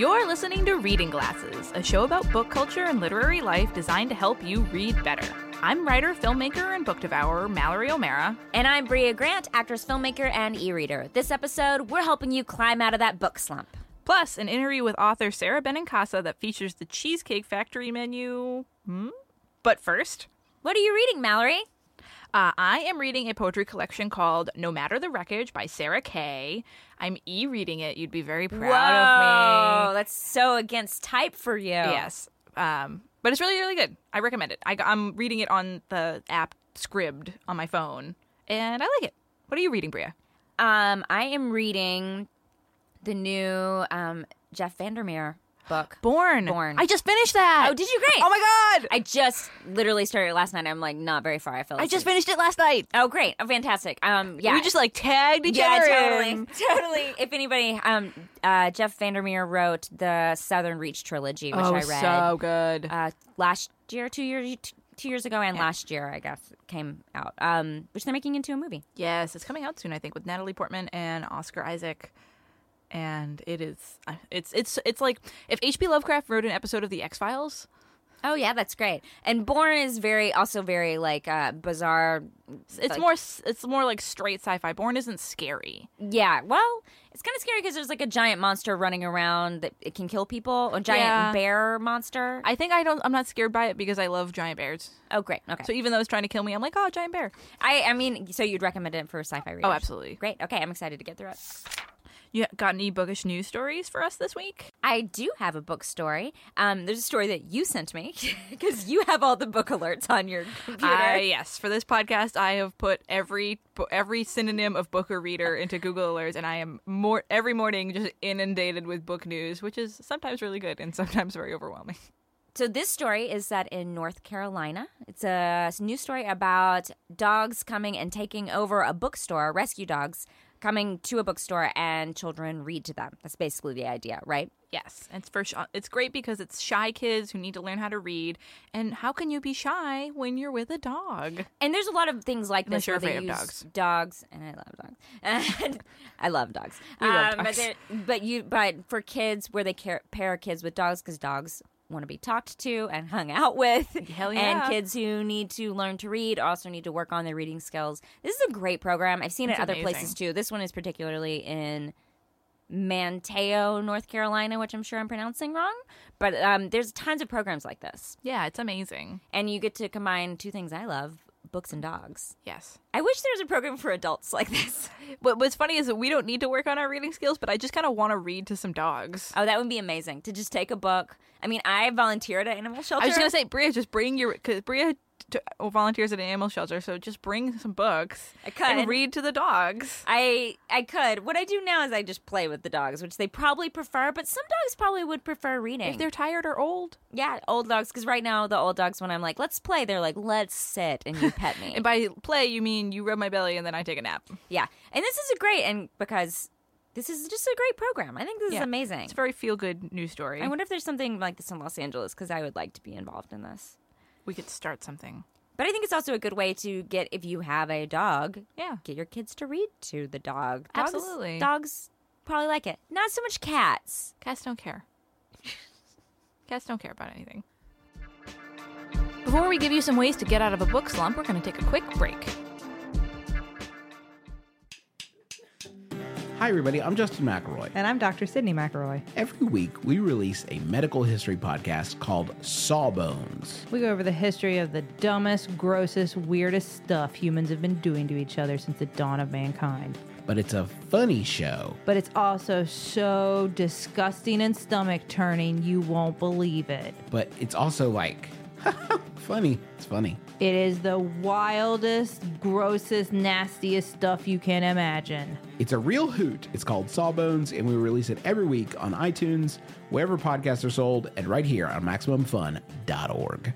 You're listening to Reading Glasses, a show about book culture and literary life designed to help you read better. I'm writer, filmmaker, and book devourer Mallory O'Meara. And I'm Brea Grant, actress, filmmaker, and e reader. This episode, we're helping you climb out of that book slump. Plus, an interview with author Sara Benincasa that features the Cheesecake Factory menu. Hmm? But first, What are you reading, Mallory? Uh, I am reading a poetry collection called No Matter the Wreckage by Sarah Kay. I'm e reading it. You'd be very proud Whoa, of me. Oh, that's so against type for you. Yes. Um, but it's really, really good. I recommend it. I, am reading it on the app Scribd on my phone, and I like it. What are you reading, Brea? Um, I am reading the new um, Jeff Vandermeer book. Borne. Borne. I just finished that. Oh, did you? Great. Oh my god. I just literally started it last night. I'm like not very far. I fell. I just finished it last night. Oh, great! Oh, fantastic. Um, yeah, We just like tagged each yeah, other. totally, in. totally. If anybody, um, uh, Jeff Vandermeer wrote the Southern Reach trilogy, which oh, I read so good. uh, last year, two years, two years ago, and last year, I guess, came out. Um, which they're making into a movie. Yes, it's coming out soon. I think with Natalie Portman and Oscar Isaac, and it is it's it's it's like if H.P. Lovecraft wrote an episode of the X Files. Oh yeah, that's great. And Borne is very, also very like uh, bizarre. It's Like- more it's more like straight sci-fi. Borne isn't scary. Yeah, well, it's kind of scary because there's like a giant monster running around that it can kill people. A giant Yeah. bear monster. I think I don't. I'm not scared by it because I love giant bears. oh, great. Okay. So even though it's trying to kill me, I'm like, oh, giant bear. I, I mean, so you'd recommend it for sci-fi readers? Oh, absolutely. Great. Okay, I'm excited to get through it. You got any bookish news stories for us this week? I do have a book story. Um, there's a story that you sent me because you have all the book alerts on your computer. Uh, yes, for this podcast, I have put every every synonym of book or reader into Google Alerts, and I am more every morning just inundated with book news, which is sometimes really good and sometimes very overwhelming. So this story is set in North Carolina. It's a new story about dogs coming and taking over a bookstore, rescue dogs coming to a bookstore and children read to them. That's basically the idea, right? Yes, it's for sh- it's great because it's shy kids who need to learn how to read. And how can you be shy when you're with a dog? And there's a lot of things like Unless this you're afraid of dogs. dogs, and I love dogs. And I love dogs. We love um, But, dogs. there- but you, but for kids, where they care, pair kids with dogs because dogs want to be talked to and hung out with. Hell And kids who need to learn to read also need to work on their reading skills. This is a great program. I've seen it It's other amazing. places too. This one is particularly in Manteo, North Carolina, which I'm sure I'm pronouncing wrong. But um, there's tons of programs like this, Yeah, it's amazing. and you get to combine two things I love: books and dogs. Yes. I wish there was a program for adults like this. What, what's funny is that we don't need to work on our reading skills, but I just kind of want to read to some dogs. Oh, that would be amazing to just take a book. I mean, I volunteered at Animal Shelter. I was gonna say, Brea, just bring your because Brea t- oh, volunteers at an animal shelter, so just bring some books I could. and read to the dogs. I I could. What I do now is I just play with the dogs, which they probably prefer, but some dogs probably would prefer reading. If they're tired or old, yeah, old dogs. Because right now the old dogs, when I'm like, let's play, they're like, let's sit and you pet me. and by play you mean you rub my belly and then I take a nap. yeah, and this is a great and because this is just a great program. I think this is amazing. It's a very feel good news story. I wonder if there's something like this in Los Angeles because I would like to be involved in this. We could start something. But I think it's also a good way to get if you have a dog, Yeah. get your kids to read to the dog. Dogs, Absolutely. Dogs probably like it. Not so much cats. Cats don't care. Cats don't care about anything. Before we give you some ways to get out of a book slump, we're going to take a quick break. Hi, everybody. I'm Justin McElroy. And I'm Dr. Sydnee McElroy. Every week, we release a medical history podcast called Sawbones. We go over the history of the dumbest, grossest, weirdest stuff humans have been doing to each other since the dawn of mankind. But it's a funny show. But it's also so disgusting and stomach turning, you won't believe it. But it's also like funny. It's funny. It is the wildest, grossest, nastiest stuff you can imagine. It's a real hoot. It's called Sawbones, and we release it every week on iTunes, wherever podcasts are sold, and right here on MaximumFun.org.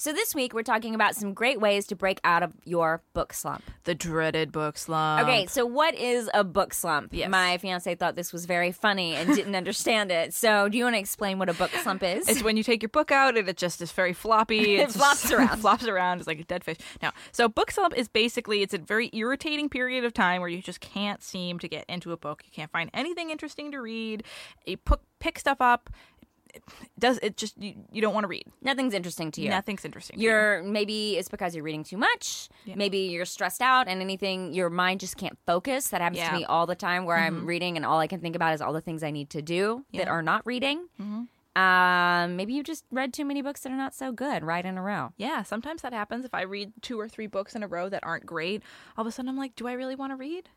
So this week we're talking about some great ways to break out of your book slump. The dreaded book slump. Okay, so what is a book slump? Yes. My fiance thought this was very funny and didn't understand it. So do you want to explain what a book slump is? It's when you take your book out and it just is very floppy. It flops just- around. flops around. It's like a dead fish. Now, so book slump is basically it's a very irritating period of time where you just can't seem to get into a book. You can't find anything interesting to read. You pick stuff up. It does it just you, you don't want to read. Nothing's interesting to you. Nothing's interesting. to you. You're maybe it's because you're reading too much. Maybe you're stressed out and anything your mind just can't focus. That happens Yeah. Mm-hmm. to me all the time where I'm reading and all I can think about is all the things I need to do that Yeah. Mm-hmm. are not reading. Um, maybe you just read too many books that are not so good right in a row. Yeah, sometimes that happens. If I read two or three books in a row that aren't great, all of a sudden I'm like, do I really want to read?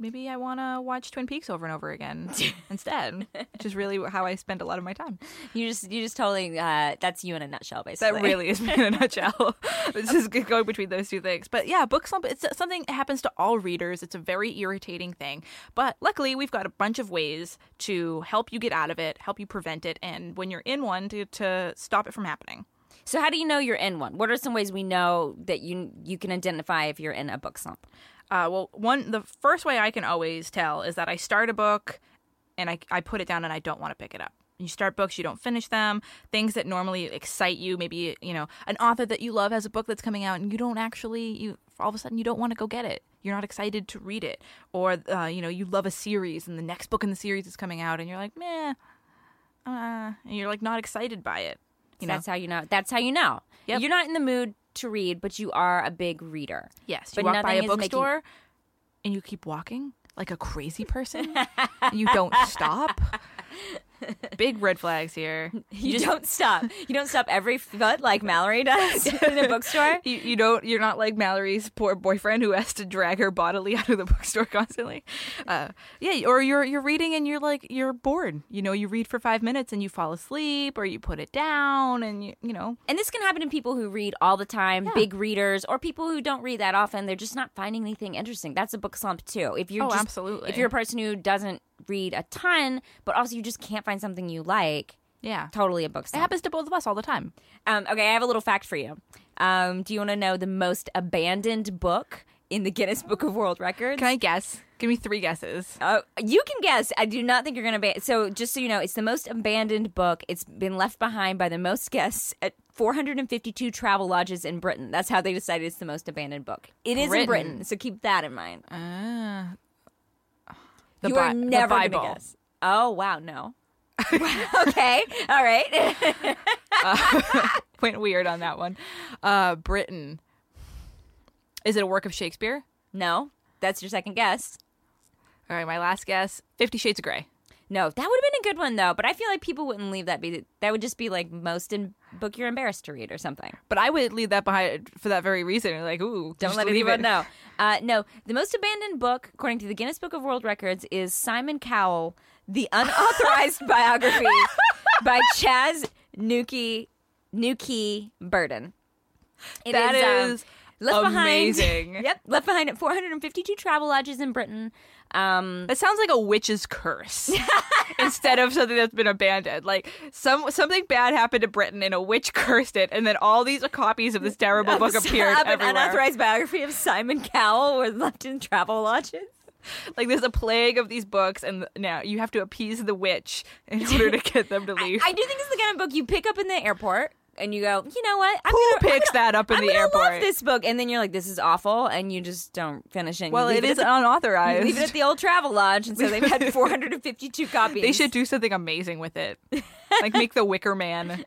Maybe I want to watch Twin Peaks over and over again instead, which is really how I spend a lot of my time. You just you just totally uh, that's you in a nutshell, basically. That really is me in a nutshell. this is going between those two things. But yeah, book slump, it's something that happens to all readers. It's a very irritating thing. But luckily, we've got a bunch of ways to help you get out of it, help you prevent it, and when you're in one, to, to stop it from happening. So how do you know you're in one? What are some ways we know that you you can identify if you're in a book slump? Uh, well, one the first way I can always tell is that I start a book and I, I put it down and I don't want to pick it up. You start books, you don't finish them. Things that normally excite you, maybe you know an author that you love has a book that's coming out and you don't actually you all of a sudden you don't want to go get it. You're not excited to read it, or uh, you know you love a series and the next book in the series is coming out and you're like meh, uh, and you're like not excited by it. You know, that's how you know. That's how you know. Yep. You're not in the mood to read, but you are a big reader. Yes, But you walk by a is making- bookstore and you keep walking like a crazy person. and you don't stop. Big red flags here. You, don't stop. You don't stop every foot like Mallory does in a bookstore. You, you don't. You're not like Mallory's poor boyfriend who has to drag her bodily out of the bookstore constantly. Uh, yeah, or you're you're reading and you're like you're bored. You know, you read for five minutes and you fall asleep, or you put it down, and you you know. And this can happen to people who read all the time, big readers, or people who don't read that often. They're just not finding anything interesting. That's a book slump too. If you're Oh, just, absolutely. If you're a person who doesn't read a ton, but also you just can't find something you like, Yeah, totally a book it happens to both of us all the time. Um, okay, I have a little fact for you. Um, do you want to know the most abandoned book in the Guinness Book of World Records? Can I guess? Give me three guesses. Oh, you can guess. I do not think you're going to be. So, just so you know, it's the most abandoned book. It's been left behind by the most guests at 452 travel lodges in Britain. That's how they decided it's the most abandoned book. It is in Britain. Britain, so keep that in mind. Ah. The you are never going to Bible. guess. Oh wow, no. okay, all right. Went weird on that one. Uh, Britain. Is it a work of Shakespeare? no, that's your second guess. All right, my last guess: Fifty Shades of Grey. No, that would have been a good one though. But I feel like people wouldn't leave that be. That would just be like most in book you're embarrassed to read or something. But I would leave that behind for that very reason. Like, ooh, Don't let leave anyone it. know. Uh, no, the most abandoned book, according to the Guinness Book of World Records, is Simon Cowell, the unauthorized biography by Chas Newkey Nuki Burden. It That um, left amazing. Behind, yep, left behind at 452 travel lodges in Britain. Um, That sounds like a witch's curse instead of something that's been abandoned. Like some something bad happened to Britain and a witch cursed it, and then all these copies of this terrible book appeared of an everywhere. unauthorized biography of Simon Cowell were left in travel lodges. Like there's a plague of these books, and now you have to appease the witch in order to get them to leave. I do think it's the kind of book you pick up in the airport and you go, you know what? I'm Who gonna, picks gonna, that up in I'm the airport? love this book, and then you're like, this is awful, and you just don't finish it. well, it is the, unauthorized. you leave it at the old travel lodge, and so they've had 452 copies. They should do something amazing with it. like make the Wicker Man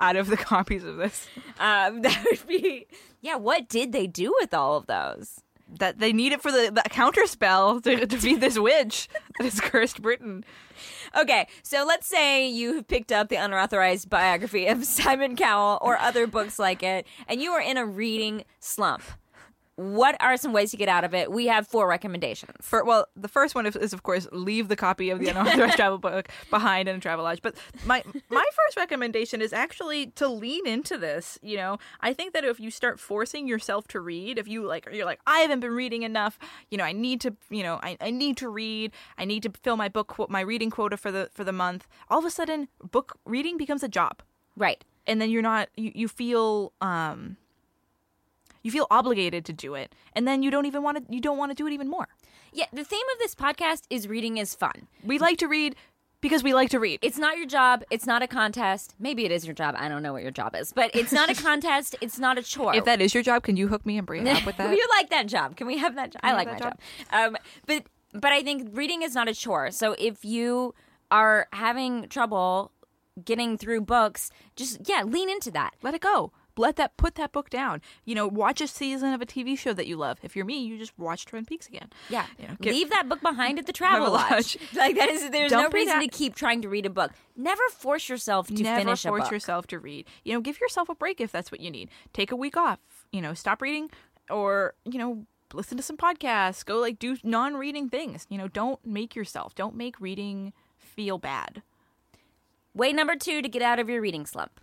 out of the copies of this. Um, that would be. Yeah, what did they do with all of those? That they need it for the, the counter spell to defeat this witch that has cursed Britain. Okay, so let's say you have picked up the unauthorized biography of Simon Cowell or other books like it, and you are in a reading slump. What are some ways to get out of it? We have four recommendations. For, well, the first one is, is of course leave the copy of the unauthorized travel book behind in a travel lodge. But my my first recommendation is actually to lean into this. You know, I think that if you start forcing yourself to read, if you like, you're like, I haven't been reading enough. You know, I need to. You know, I, I need to read. I need to fill my book my reading quota for the for the month. All of a sudden, book reading becomes a job. Right. and then you're not you, you feel um you feel obligated to do it and then you don't even want to you don't want to do it even more Yeah, the theme of this podcast is reading is fun. we like to read because we like to read It's not your job. It's not a contest. Maybe it is your job. I don't know what your job is, but it's not a contest. It's not a chore. if that is your job can you hook me and bring up with that you like that job. Can we have that job? I like my that job. Um, but but I think reading is not a chore. So if you are having trouble getting through books, just yeah, lean into that. let it go let that put that book down. You know watch a season of a tv show that you love. If you're me you just watch twin peaks again. Yeah, You know, get- leave that book behind at the travel. Lodge. Like that is, there's Don't no reason that- to keep trying to read a book. Never force yourself to never finish a book. force yourself to read. You know give yourself a break if that's what you need. Take a week off. You know stop reading or you know listen to some podcasts. Go like do non-reading things. You know don't make yourself don't make reading feel bad. Way number two to get out of your reading slump.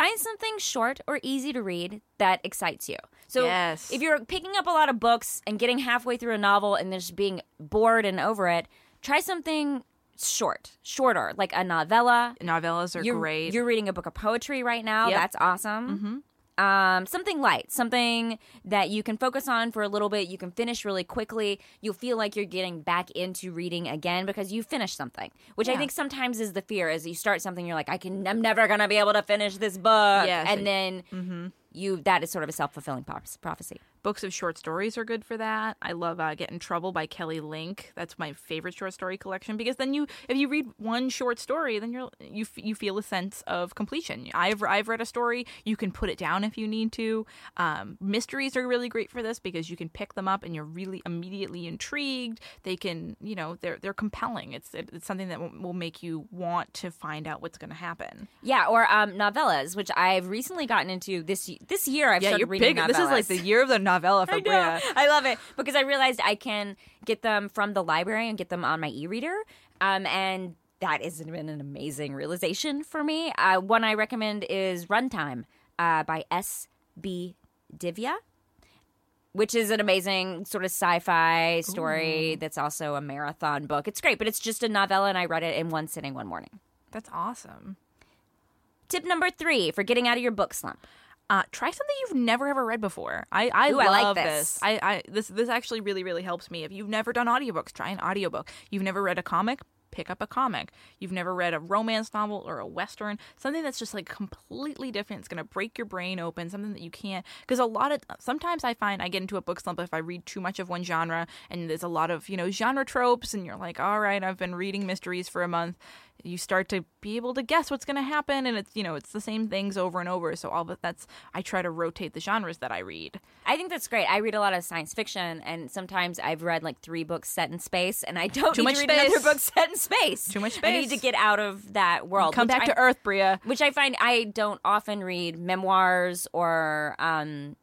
Find something short or easy to read that excites you. So Yes. if you're picking up a lot of books and getting halfway through a novel and just being bored and over it, try something short, shorter, like a novella. novellas are You're, great You're reading a book of poetry right now. Yep. That's awesome. Mm-hmm. Um, something light, something that you can focus on for a little bit. You can finish really quickly. You'll feel like you're getting back into reading again because you finished something. Which I think sometimes is the fear: is you start something, you're like, I can, I'm never gonna be able to finish this book, Yes. and then you that is sort of a self fulfilling prophecy. Books of short stories are good for that. I love uh, Get in Trouble by Kelly Link. That's my favorite short story collection because then you, if you read one short story, then you're you f- you feel a sense of completion. I've I've read a story. You can put it down if you need to. Um, mysteries are really great for this because you can pick them up and you're really immediately intrigued. They can you know they're they're compelling. It's it's something that will, will make you want to find out what's going to happen. Yeah, or um, novellas, which I've recently gotten into this this year. I've Yeah, started reading big. novellas. This is like the year of the novella for I. Brea. I love it because I realized I can get them from the library and get them on my e-reader, um, and that has been an amazing realization for me. Uh, one I recommend is Runtime uh, by S. B. Divya. Which is an amazing sort of sci-fi story that's also a marathon book. It's great, but it's just a novella, and I read it in one sitting one morning. That's awesome. Tip number three for getting out of your book slump. Uh, try something you've never ever read before. I I Ooh, I love like this. this. I, I this this actually really really helps me. If you've never done audiobooks, try an audiobook. You've never read a comic, pick up a comic. You've never read a romance novel or a western, something that's just like completely different. It's going to break your brain open, something that you can't because a lot of sometimes I find I get into a book slump if I read too much of one genre and there's a lot of, you know, genre tropes and you're like, "All right, I've been reading mysteries for a month." You start to be able to guess what's going to happen and it's, you know, it's the same things over and over. So all of that's I try to rotate the genres that I read. I think that's great. I read a lot of science fiction, and sometimes I've read like three books set in space, and I don't Too need much to read another space. book set in space. Too much I need to get out of that world. Come back I- to Earth, Brea. Which I find I don't often read memoirs or um,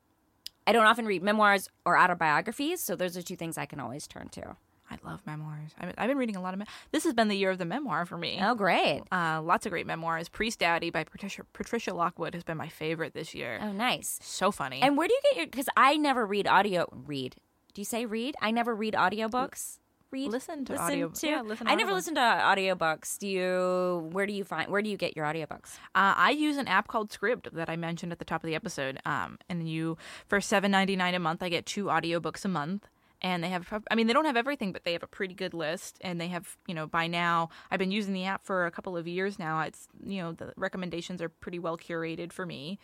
I don't often read memoirs or autobiographies. So those are two things I can always turn to. I love memoirs. I've, I've been reading a lot of. Me- this has been the year of the memoir for me. Oh, great! Uh, lots of great memoirs. Priestdaddy by Patricia, Patricia Lockwood has been my favorite this year. Oh, nice. So funny. And where do you get your? Because I never read audio. Read? Do you say read? I never read audiobooks. Read. Listen to audio- to. yeah, listen to I never listen to audiobooks. Do you? Where do you find? Where do you get your audiobooks? Uh, I use an app called Scribd that I mentioned at the top of the episode. Um, and you, for seven ninety nine a month, I get two audiobooks a month. And they have, I mean, they don't have everything, but they have a pretty good list. And they have, you know, by now, I've been using the app for a couple of years now. It's, you know, the recommendations are pretty well curated for me.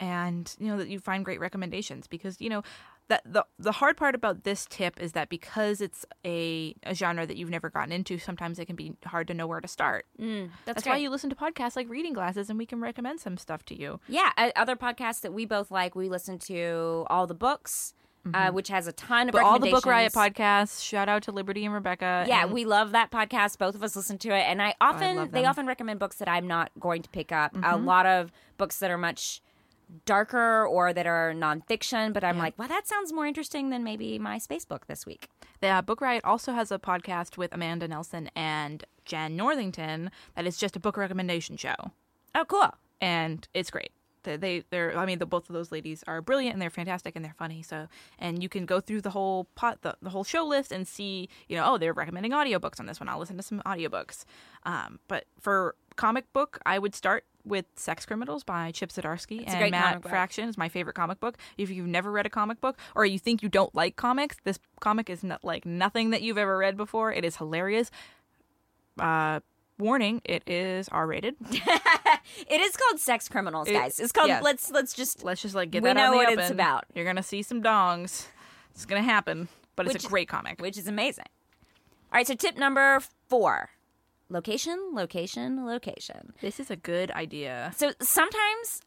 And, you know, that you find great recommendations because, you know, that the the hard part about this tip is that because it's a, a genre that you've never gotten into, sometimes it can be hard to know where to start. That's, That's why you listen to podcasts like Reading Glasses, and we can recommend some stuff to you. Yeah, uh, other podcasts that we both like. We listen to all the books, uh, which has a ton of Mm-hmm. But all the Book Riot recommendations. podcasts, shout out to Liberty and Rebecca. Yeah, and- we love that podcast. Both of us listen to it, and I often love they them. often recommend books that I'm not going to pick up. A lot of books that are much darker or that are nonfiction, but I'm like, well, that sounds more interesting than maybe my space book this week. the uh, Book Riot also has a podcast with Amanda Nelson and Jenn Northington that is just a book recommendation show, Oh, cool. and it's great. They, they they're I mean the both of those ladies are brilliant and they're fantastic and they're funny so and you can go through the whole pot the, the whole show list and see you know oh they're recommending audiobooks on this one I'll listen to some audiobooks um, but for comic book, I would start with Sex Criminals by Chip Zdarsky and Matt. Fraction is my favorite comic book. If you've never read a comic book or you think you don't like comics, this comic is not like nothing that you've ever read before. It is hilarious. Uh, warning: it is R-rated. It is called Sex Criminals, It- guys. It's called. yeah. Let's let's just. Let's just like get We that know out in the what open. it's about. You're gonna see some dongs. It's gonna happen, but it's a great comic. which is amazing. All right, so tip number four: location, location, location. This is a good idea. So sometimes,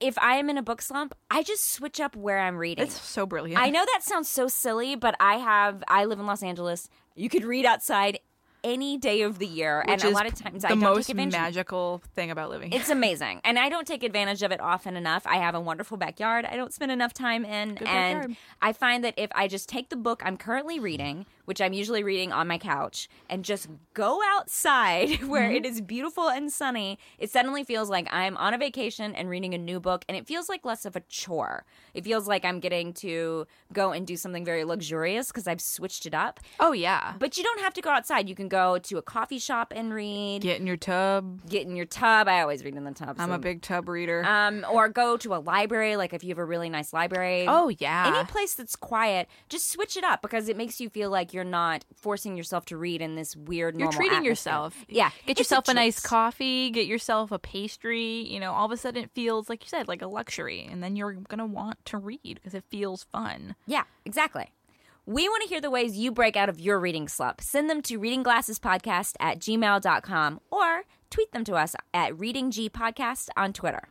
if I am in a book slump, I just switch up where I'm reading. It's so brilliant. I know that sounds so silly, but I have I live in Los Angeles. You could read outside any day of the year, Which and a lot of times the I don't most take advantage. magical thing about living. here. It's amazing, and I don't take advantage of it often enough. I have a wonderful backyard. I don't spend enough time in, Good and backyard. I find that if I just take the book I'm currently reading, which I'm usually reading on my couch, and just go outside where Mm-hmm. it is beautiful and sunny, it suddenly feels like I'm on a vacation and reading a new book, and it feels like less of a chore. It feels like I'm getting to go and do something very luxurious because I've switched it up. oh yeah. But you don't have to go outside. You can go to a coffee shop and read. Get in your tub. Get in your tub. I always read in the tub. I'm a big tub reader. um, or go to a library, like if you have a really nice library. oh yeah. Any place that's quiet, just switch it up because it makes you feel like you're not forcing yourself to read in this weird. You're treating atmosphere. yourself. Yeah, Get it's yourself a, nice coffee, get yourself a pastry, you know, all of a sudden it feels like you said like a luxury and then you're going to want to read because it feels fun. Yeah, exactly. We want to hear the ways you break out of your reading slump. Send them to readingglassespodcast at gmail.com or tweet them to us at readinggpodcast on Twitter.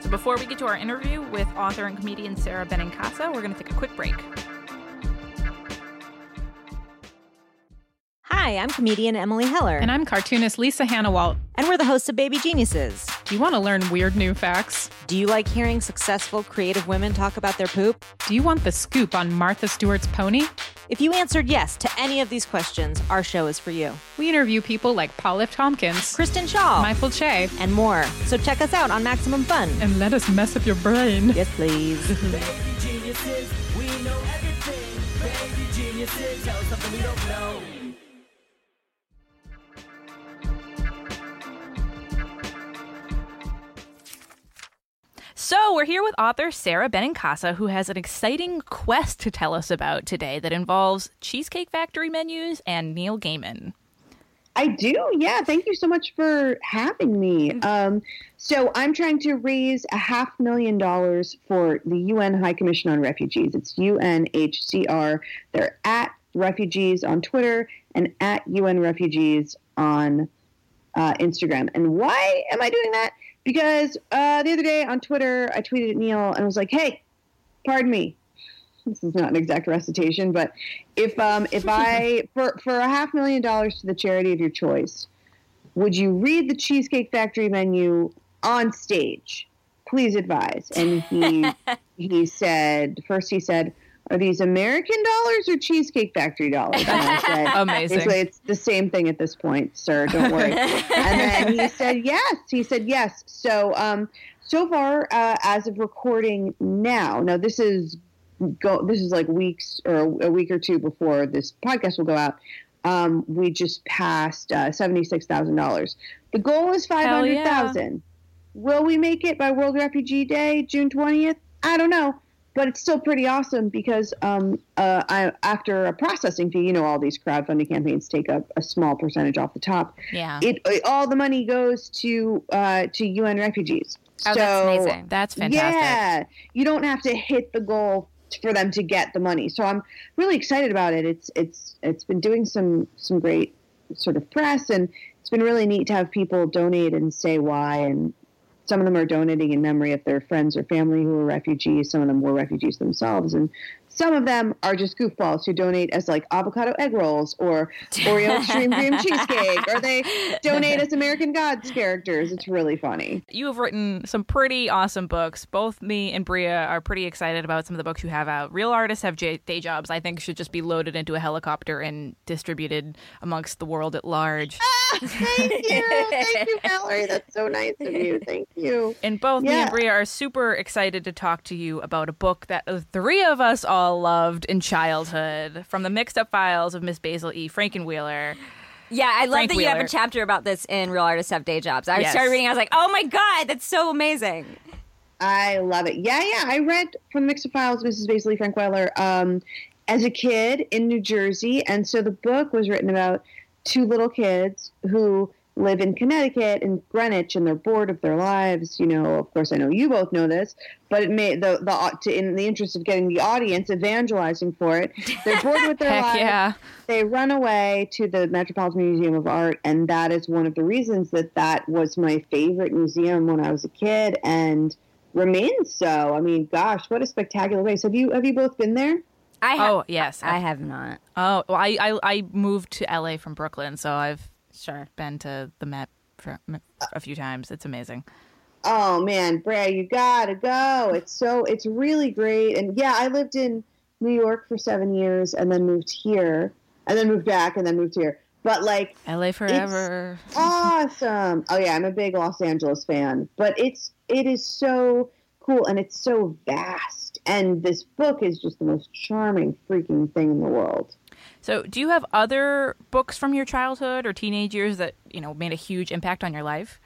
So before we get to our interview with author and comedian Sara Benincasa, we're going to take a quick break. Hi, I'm comedian Emily Heller, And I'm cartoonist Lisa Hanawalt. and we're the hosts of Baby Geniuses. Do you want to learn weird new facts? Do you like hearing successful, creative women talk about their poop? Do you want the scoop on Martha Stewart's pony? If you answered yes to any of these questions, our show is for you. We interview people like Paul F. Tompkins, Kristen Schaal, Michael Che, and more. So check us out on Maximum Fun. and let us mess up your brain. Yes, please. So we're here with author Sara Benincasa, who has an exciting quest to tell us about today that involves Cheesecake Factory menus and Neil Gaiman. I do. Yeah. Thank you so much for having me. Um, so I'm trying to raise a half million dollars for the UN High Commission on Refugees. It's UNHCR. They're at refugees on Twitter and at UN refugees on uh, Instagram. And why am I doing that? Because uh, the other day on Twitter, I tweeted at Neil and was like, "Hey, pardon me, this is not an exact recitation, but if um if I for for a half million dollars to the charity of your choice, would you read the Cheesecake Factory menu on stage? Please advise. And he he said first he said, Are these American dollars or Cheesecake Factory dollars? And I said, Amazing. Basically, it's the same thing at this point, sir. Don't worry. and then he said yes. He said yes. So, um, so far, uh, as of recording now, now this is go. This is like weeks or a week or two before this podcast will go out. Um, we just passed uh, seventy six thousand dollars. The goal is five Hell hundred thousand. Will we make it by World Refugee Day, June twentieth? I don't know but it's still pretty awesome because um, uh, I, after a processing fee, you know, all these crowdfunding campaigns take up a small percentage off the top. Yeah. It it- all the money goes to uh, to UN refugees. Oh, so, that's amazing. That's fantastic. Yeah, you don't have to hit the goal for them to get the money. So I'm really excited about it. It's it's it's been doing some some great sort of press, and it's been really neat to have people donate and say why. And some of them are donating in memory of their friends or family who were refugees. Some of them were refugees themselves, and some of them are just goofballs who donate as like avocado egg rolls or Oreo extreme cream cheesecake, or they donate as American Gods characters. It's really funny. You have written some pretty awesome books. Both me and Brea are pretty excited about some of the books you have out. Real artists have j- day jobs. I think should just be loaded into a helicopter and distributed amongst the world at large. Ah! Thank you. Thank you, Valerie. That's so nice of you. Thank you. And both me and Brea are super excited to talk to you about a book that the three of us all loved in childhood from the mixed up files of Miss Basil E. Frankweiler. Yeah, I love Frank that you have a chapter about this in Real Artists Have Day Jobs. I Yes. started reading, I was like, oh my God, that's so amazing. I love it. Yeah, yeah. I read from the Mixed Up Files, Mrs. Basley Frank Weiler, um, as a kid in New Jersey, and so the book was written about two little kids who live in Connecticut in Greenwich, and they're bored of their lives. You know, of course, I know you both know this, but it made the the to, in the interest of getting the audience evangelizing for it. They're bored with their Heck lives yeah. they run away to the Metropolitan Museum of Art, and that is one of the reasons that that was my favorite museum when I was a kid, and remains so. I mean, gosh, what a spectacular place! Have you have you both been there? I ha- Oh yes. I have not. oh, well, I, I I moved to LA from Brooklyn, so I've Sure. been to the Met for a few times. It's amazing. Oh man, Bray, you gotta go. It's so it's really great, and yeah, I lived in New York for seven years, and then moved here, and then moved back, and then moved here. But like, LA forever. awesome. Oh yeah, I'm a big Los Angeles fan, but it's it is so cool and it's so vast. And this book is just the most charming freaking thing in the world. So, do you have other books from your childhood or teenage years that you know made a huge impact on your life?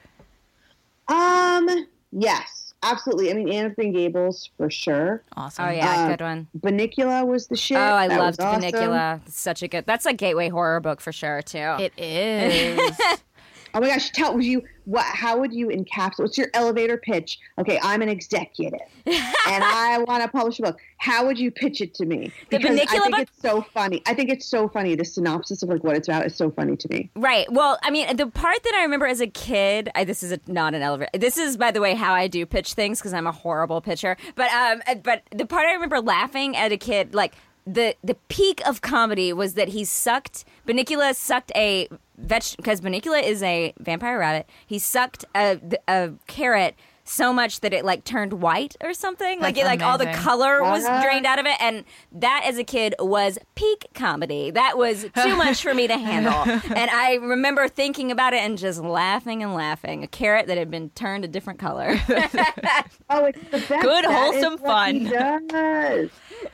Um, yes, absolutely. I mean, Anne of Green Gables for sure. Awesome. Oh, yeah, Uh, good one. Bunnicula was the shit. Oh, I That loved was awesome. Such a good. That's a gateway horror book for sure too. It is. Oh my gosh, tell would you what? How would you encapsulate? What's your elevator pitch? Okay, I'm an executive, and I want to publish a book. How would you pitch it to me? The Because I think book? it's so funny. I think it's so funny. The synopsis of like what it's about is so funny to me. Right. Well, I mean, the part that I remember as a kid, I, this is a, not an elevator. This is, by the way, how I do pitch things because I'm a horrible pitcher. But um, but the part I remember laughing at a kid, like the the peak of comedy was that he sucked. Bunnicula sucked a veg because Bunnicula is a vampire rabbit. He sucked a a carrot. So much that it like turned white or something, like it, like all the amazing. color was Uh-huh. drained out of it, and that as a kid was peak comedy. That was too much for me to handle, and I remember thinking about it and just laughing and laughing. A carrot that had been turned a different color. Oh, it's the best. Good, That is wholesome what He fun. does.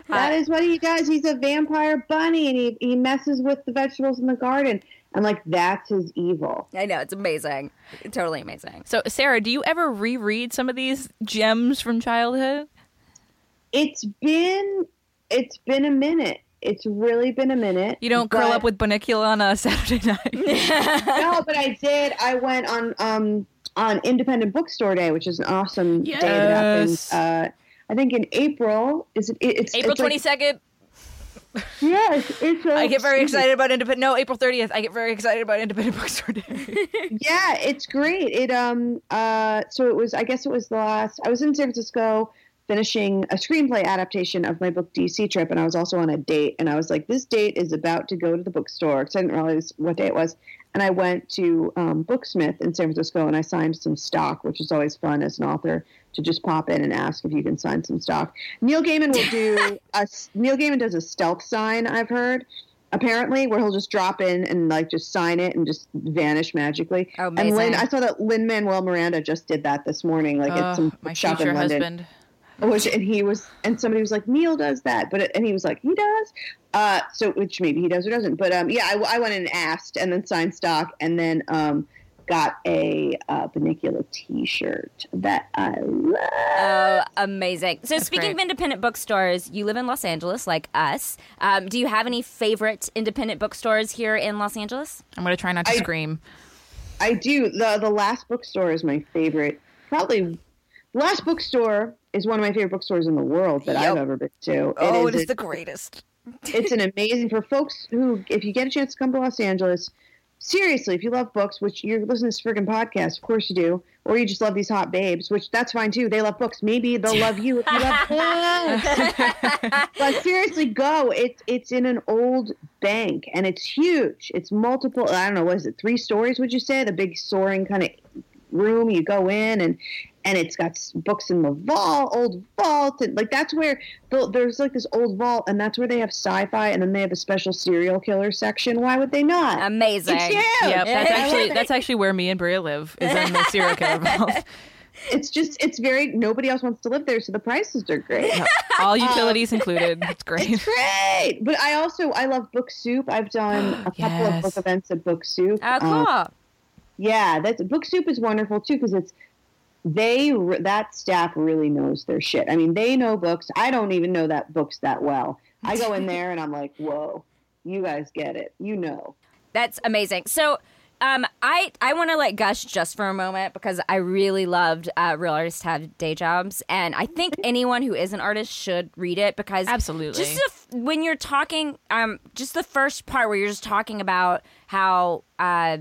That is what he does. He's a vampire bunny, and he he messes with the vegetables in the garden, and like that's his evil. I know it's amazing, totally amazing. so, Sara, do you ever reread some of these gems from childhood? It's been it's been a minute. It's really been a minute. You don't curl up with Bunnicula on a Saturday night. no, but I did. I went on um on Independent Bookstore Day, which is an awesome day that happens. Yes. Uh, I think in April. Is it? It's April twenty second. Yes, it's. I get very excited about independent. No, April thirtieth. I get very excited about Independent Bookstore Day. Yeah, it's great. It um uh so it was. I guess it was the last. I was in San Francisco finishing a screenplay adaptation of my book DC Trip, and I was also on a date, and I was like, this date is about to go to the bookstore because I didn't realize what day it was. And I went to um, Booksmith in San Francisco and I signed some stock, which is always fun as an author to just pop in and ask if you can sign some stock. Neil Gaiman will do a Neil Gaiman does a stealth sign. I've heard apparently where he'll just drop in and like just sign it and just vanish magically. Oh, and Lin. I saw that Lin Manuel Miranda just did that this morning, like at Oh, some my shop in London. husband. Which, and he was, and somebody was like, Neil does that, but, it, and he was like, he does. Uh, so, which maybe he does or doesn't, but um, yeah, I, I went and asked, and then signed stock, and then um, got a uh, Bunnicula T-shirt that I love. Oh, amazing. So, speaking great. of independent bookstores, you live in Los Angeles like us. Um, do you have any favorite independent bookstores here in Los Angeles? I'm gonna try not to I- scream. I do. the The last bookstore is my favorite. Probably, the last bookstore is one of my favorite bookstores in the world that I've ever been to. Oh, it is a- greatest. it's an amazing for folks who, if you get a chance to come to Los Angeles, seriously, if you love books, which you're listening to this friggin' podcast, of course you do, or you just love these hot babes, which that's fine too. They love books. Maybe they'll love you if you love books. but seriously, go. It's it's in an old bank and it's huge. It's multiple. I don't know. What is it? Three stories? Would you say the big soaring kind of room? You go in and and it's got books in the vault, old vault, and like that's where the, there's like this old vault, and that's where they have sci-fi, and then they have a special serial killer section. Why would they not? Amazing. It's huge. Yep, that's actually that's actually where me and Brea live. Is in the serial killer vault. it's just it's very nobody else wants to live there, so the prices are great. All utilities included. It's great. It's great. But I also I love Book Soup. I've done a couple Yes. of book events at Book Soup. Oh, cool. Um, yeah, that's Book Soup is wonderful too because it's they that staff really knows their shit. I mean, they know books. I don't even know that books that well. I go in there and I'm like, whoa, you guys get it. You know. That's amazing. So, um, I I want to like gush just for a moment because I really loved uh, Real Artists Have Day Jobs, and I think anyone who is an artist should read it because Absolutely. just the f- when you're talking, um, just the first part where you're just talking about how. Uh,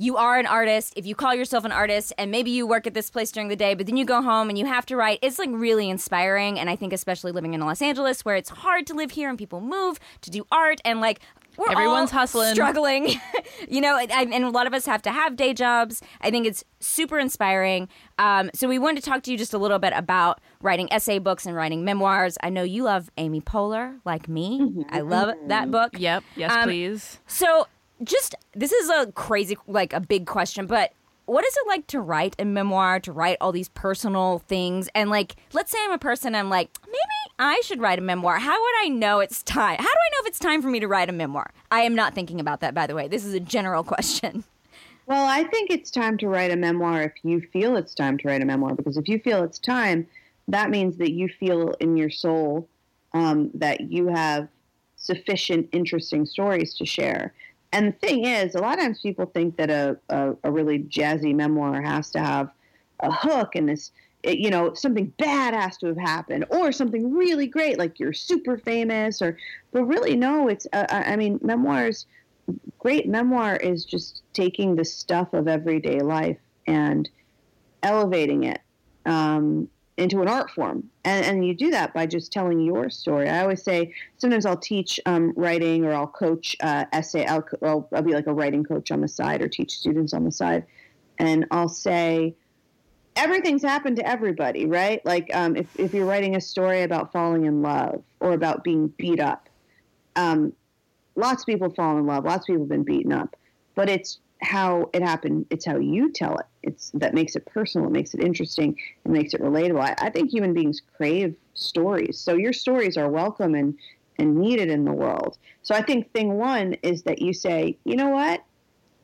you are an artist. If you call yourself an artist and maybe you work at this place during the day but then you go home and you have to write it's like really inspiring. And i think especially living in los angeles where it's hard to live here and people move to do art and like we're Everyone's all hustling. struggling. You know and, and a lot of us have to have day jobs. I think it's super inspiring. Um, so we wanted to talk to you just a little bit about writing essay books and writing memoirs. I know you love amy poehler like me. I love that book. Yep. Yes, Um, please. so, just this is a crazy, like a big question, but what is it like to write a memoir, to write all these personal things? And, like, let's say I'm a person, I'm like, maybe I should write a memoir. How would I know it's time? How do I know if it's time for me to write a memoir? I am not thinking about that, by the way. This is a general question. Well, I think it's time to write a memoir if you feel it's time to write a memoir, because if you feel it's time, that means that you feel in your soul um, that you have sufficient interesting stories to share. And the thing is, a lot of times people think that a, a, a really jazzy memoir has to have a hook and this, it- you know, something bad has to have happened or something really great, like you're super famous, or, but really, no, it's, uh, I I mean, memoirs great memoir is just taking the stuff of everyday life and elevating it. Um, into an art form. And, and you do that by just telling your story. I always say, sometimes I'll teach um, writing or I'll coach uh, essay. I'll, I'll, I'll be like a writing coach on the side or teach students on the side. And I'll say, everything's happened to everybody, right? Like um, if, if you're writing a story about falling in love or about being beat up, um, lots of people fall in love. Lots of people have been beaten up, but it's how it happened. It's how you tell it. It's that makes it personal. It makes it interesting. It makes it relatable. I, I think human beings crave stories. So your stories are welcome and and needed in the world. So I think thing one is that you say, you know what,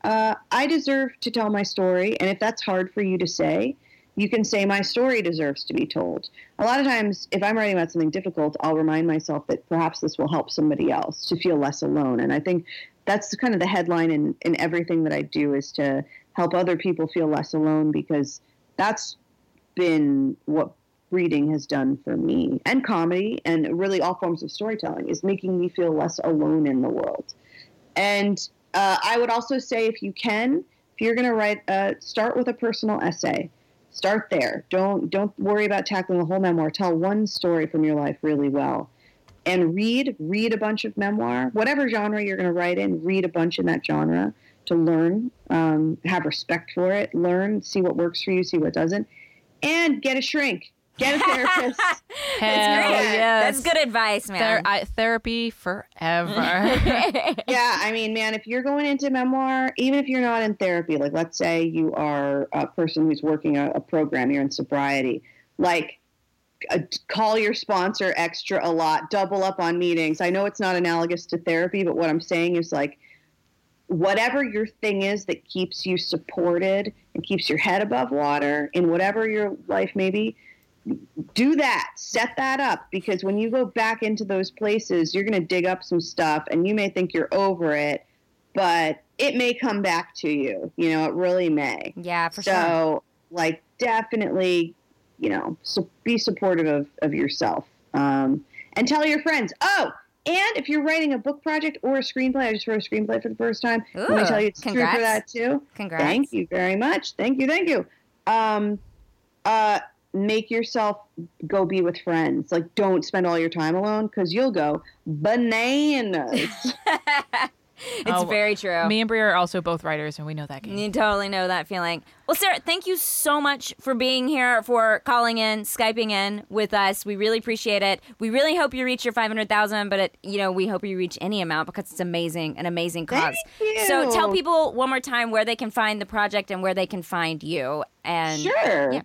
uh, I deserve to tell my story, and if that's hard for you to say, you can say my story deserves to be told. A lot of times, if I'm writing about something difficult, I'll remind myself that perhaps this will help somebody else to feel less alone. And I think that's kind of the headline in, in everything that I do is to help other people feel less alone because that's been what reading has done for me and comedy and really all forms of storytelling is making me feel less alone in the world. And uh, I would also say, if you can, if you're going to write, uh, start with a personal essay. Start there. Don't don't worry about tackling a whole memoir. Tell one story from your life really well, and read read a bunch of memoir, whatever genre you're going to write in. Read a bunch in that genre to learn, um, have respect for it, learn, see what works for you, see what doesn't, and get a shrink. Get a therapist. Hell That's great. yes. That's good advice, man. Ther- I, therapy forever. yeah, I mean, man, if you're going into memoir, even if you're not in therapy, like let's say you are a person who's working a, a program, you're in sobriety, like Uh, call your sponsor extra a lot, double up on meetings. I know it's not analogous to therapy, but what I'm saying is like whatever your thing is that keeps you supported and keeps your head above water in whatever your life may be, do that set that up because when you go back into those places you're going to dig up some stuff and you may think you're over it but it may come back to you you know it really may yeah, for so sure. like definitely you know so be supportive of, of yourself um, and tell your friends oh and if you're writing a book project or a screenplay i just wrote a screenplay for the first time let me tell you it's true for that too Congrats. Thank you very much. Thank you. Thank you. Um, uh, make yourself go be with friends. Like, don't spend all your time alone because you'll go bananas. It's Oh, very true. Me and Brie are also both writers, and we know that game. You totally know that feeling. Well, Sara, thank you so much for being here, for calling in, skyping in with us. We really appreciate it. We really hope you reach your five hundred thousand, but it, you know we hope you reach any amount because it's amazing, an amazing cause. Thank So tell people one more time where they can find the project and where they can find you. And sure. Yeah.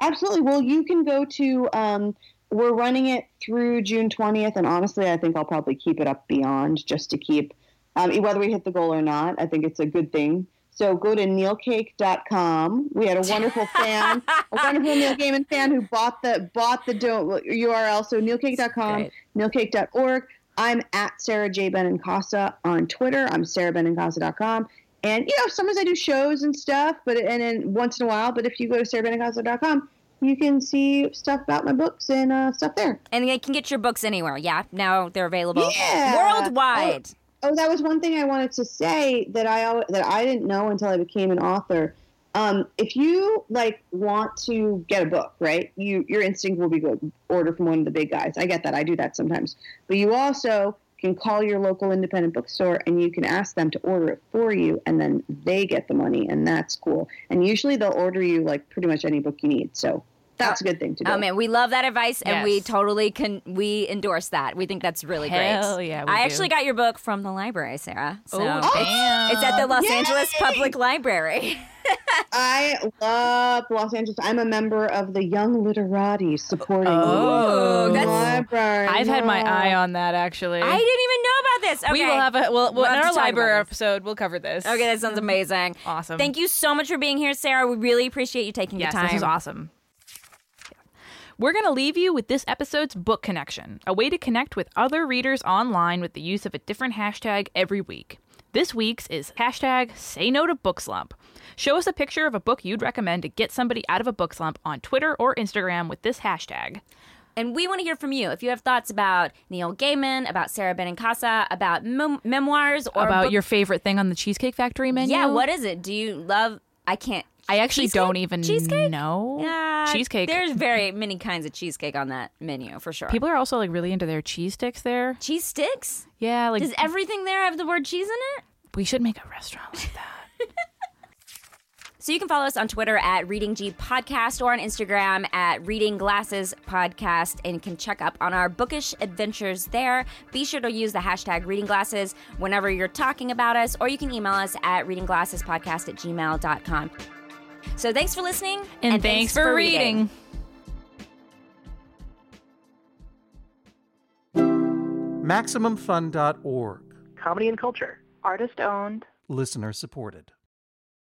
Absolutely. Well, you can go to. Um, we're running it through June twentieth, and honestly, I think I'll probably keep it up beyond just to keep um, whether we hit the goal or not. I think it's a good thing. So go to neilcake.com. We had a wonderful fan, a wonderful Neil Gaiman fan who bought the bought the do- URL. So neilcake.com, neilcake.org. I'm at Sara J. Benincasa on Twitter. I'm sarabenincasa.com. And you know, sometimes I do shows and stuff, but and then once in a while. But if you go to sarabenincasa.com, you can see stuff about my books and uh, stuff there. And they can get your books anywhere. Yeah, now they're available Yeah. worldwide. Oh, that was one thing I wanted to say that I that I didn't know until I became an author. Um, if you like want to get a book, right? You your instinct will be go order from one of the big guys. I get that. I do that sometimes. But you also can call your local independent bookstore and you can ask them to order it for you and then they get the money and that's cool. And usually they'll order you like pretty much any book you need. So that's a good thing to do. Oh man, we love that advice, and we totally can. We endorse that. We think that's really Hell great. yeah, we I do. actually got your book from the library, Sara. So Oh, it's, damn. it's at the Los Yay! Angeles Public Library. I love Los Angeles. I'm a member of the Young Literati supporting Oh, the that's- library. I've had my eye on that actually. I didn't even know about this. Okay. We will have a well, well We'll in have to our talk library episode. We'll cover this. Okay, that sounds amazing. Awesome. Thank you so much for being here, Sara. We really appreciate you taking Yes, the time. this is awesome. We're going to leave you with this episode's book connection, a way to connect with other readers online with the use of a different hashtag every week. This week's is hashtag say no to book slump. Show us a picture of a book you'd recommend to get somebody out of a book slump on Twitter or Instagram with this hashtag. And we want to hear from you. If you have thoughts about Neil Gaiman, about Sara Benincasa, about mem- memoirs, or About book- your favorite thing on the Cheesecake Factory menu? yeah, what is it? Do you love? I can't. I actually cheesecake? don't even cheesecake. know. Yeah, cheesecake. There's very many kinds of cheesecake on that menu for sure. People are also like really into their cheese sticks there. cheese sticks. Yeah, like Does everything there have the word cheese in it? we should make a restaurant like that. So you can follow us on Twitter at Reading G Podcast or on Instagram at Reading Glasses Podcast, and you can check up on our bookish adventures there. Be sure to use the hashtag Reading Glasses whenever you're talking about us, or you can email us at readingglassespodcast at gmail.com. So thanks for listening, And, thanks, for reading. MaximumFun.org. Comedy and culture. Artist owned. Listener supported.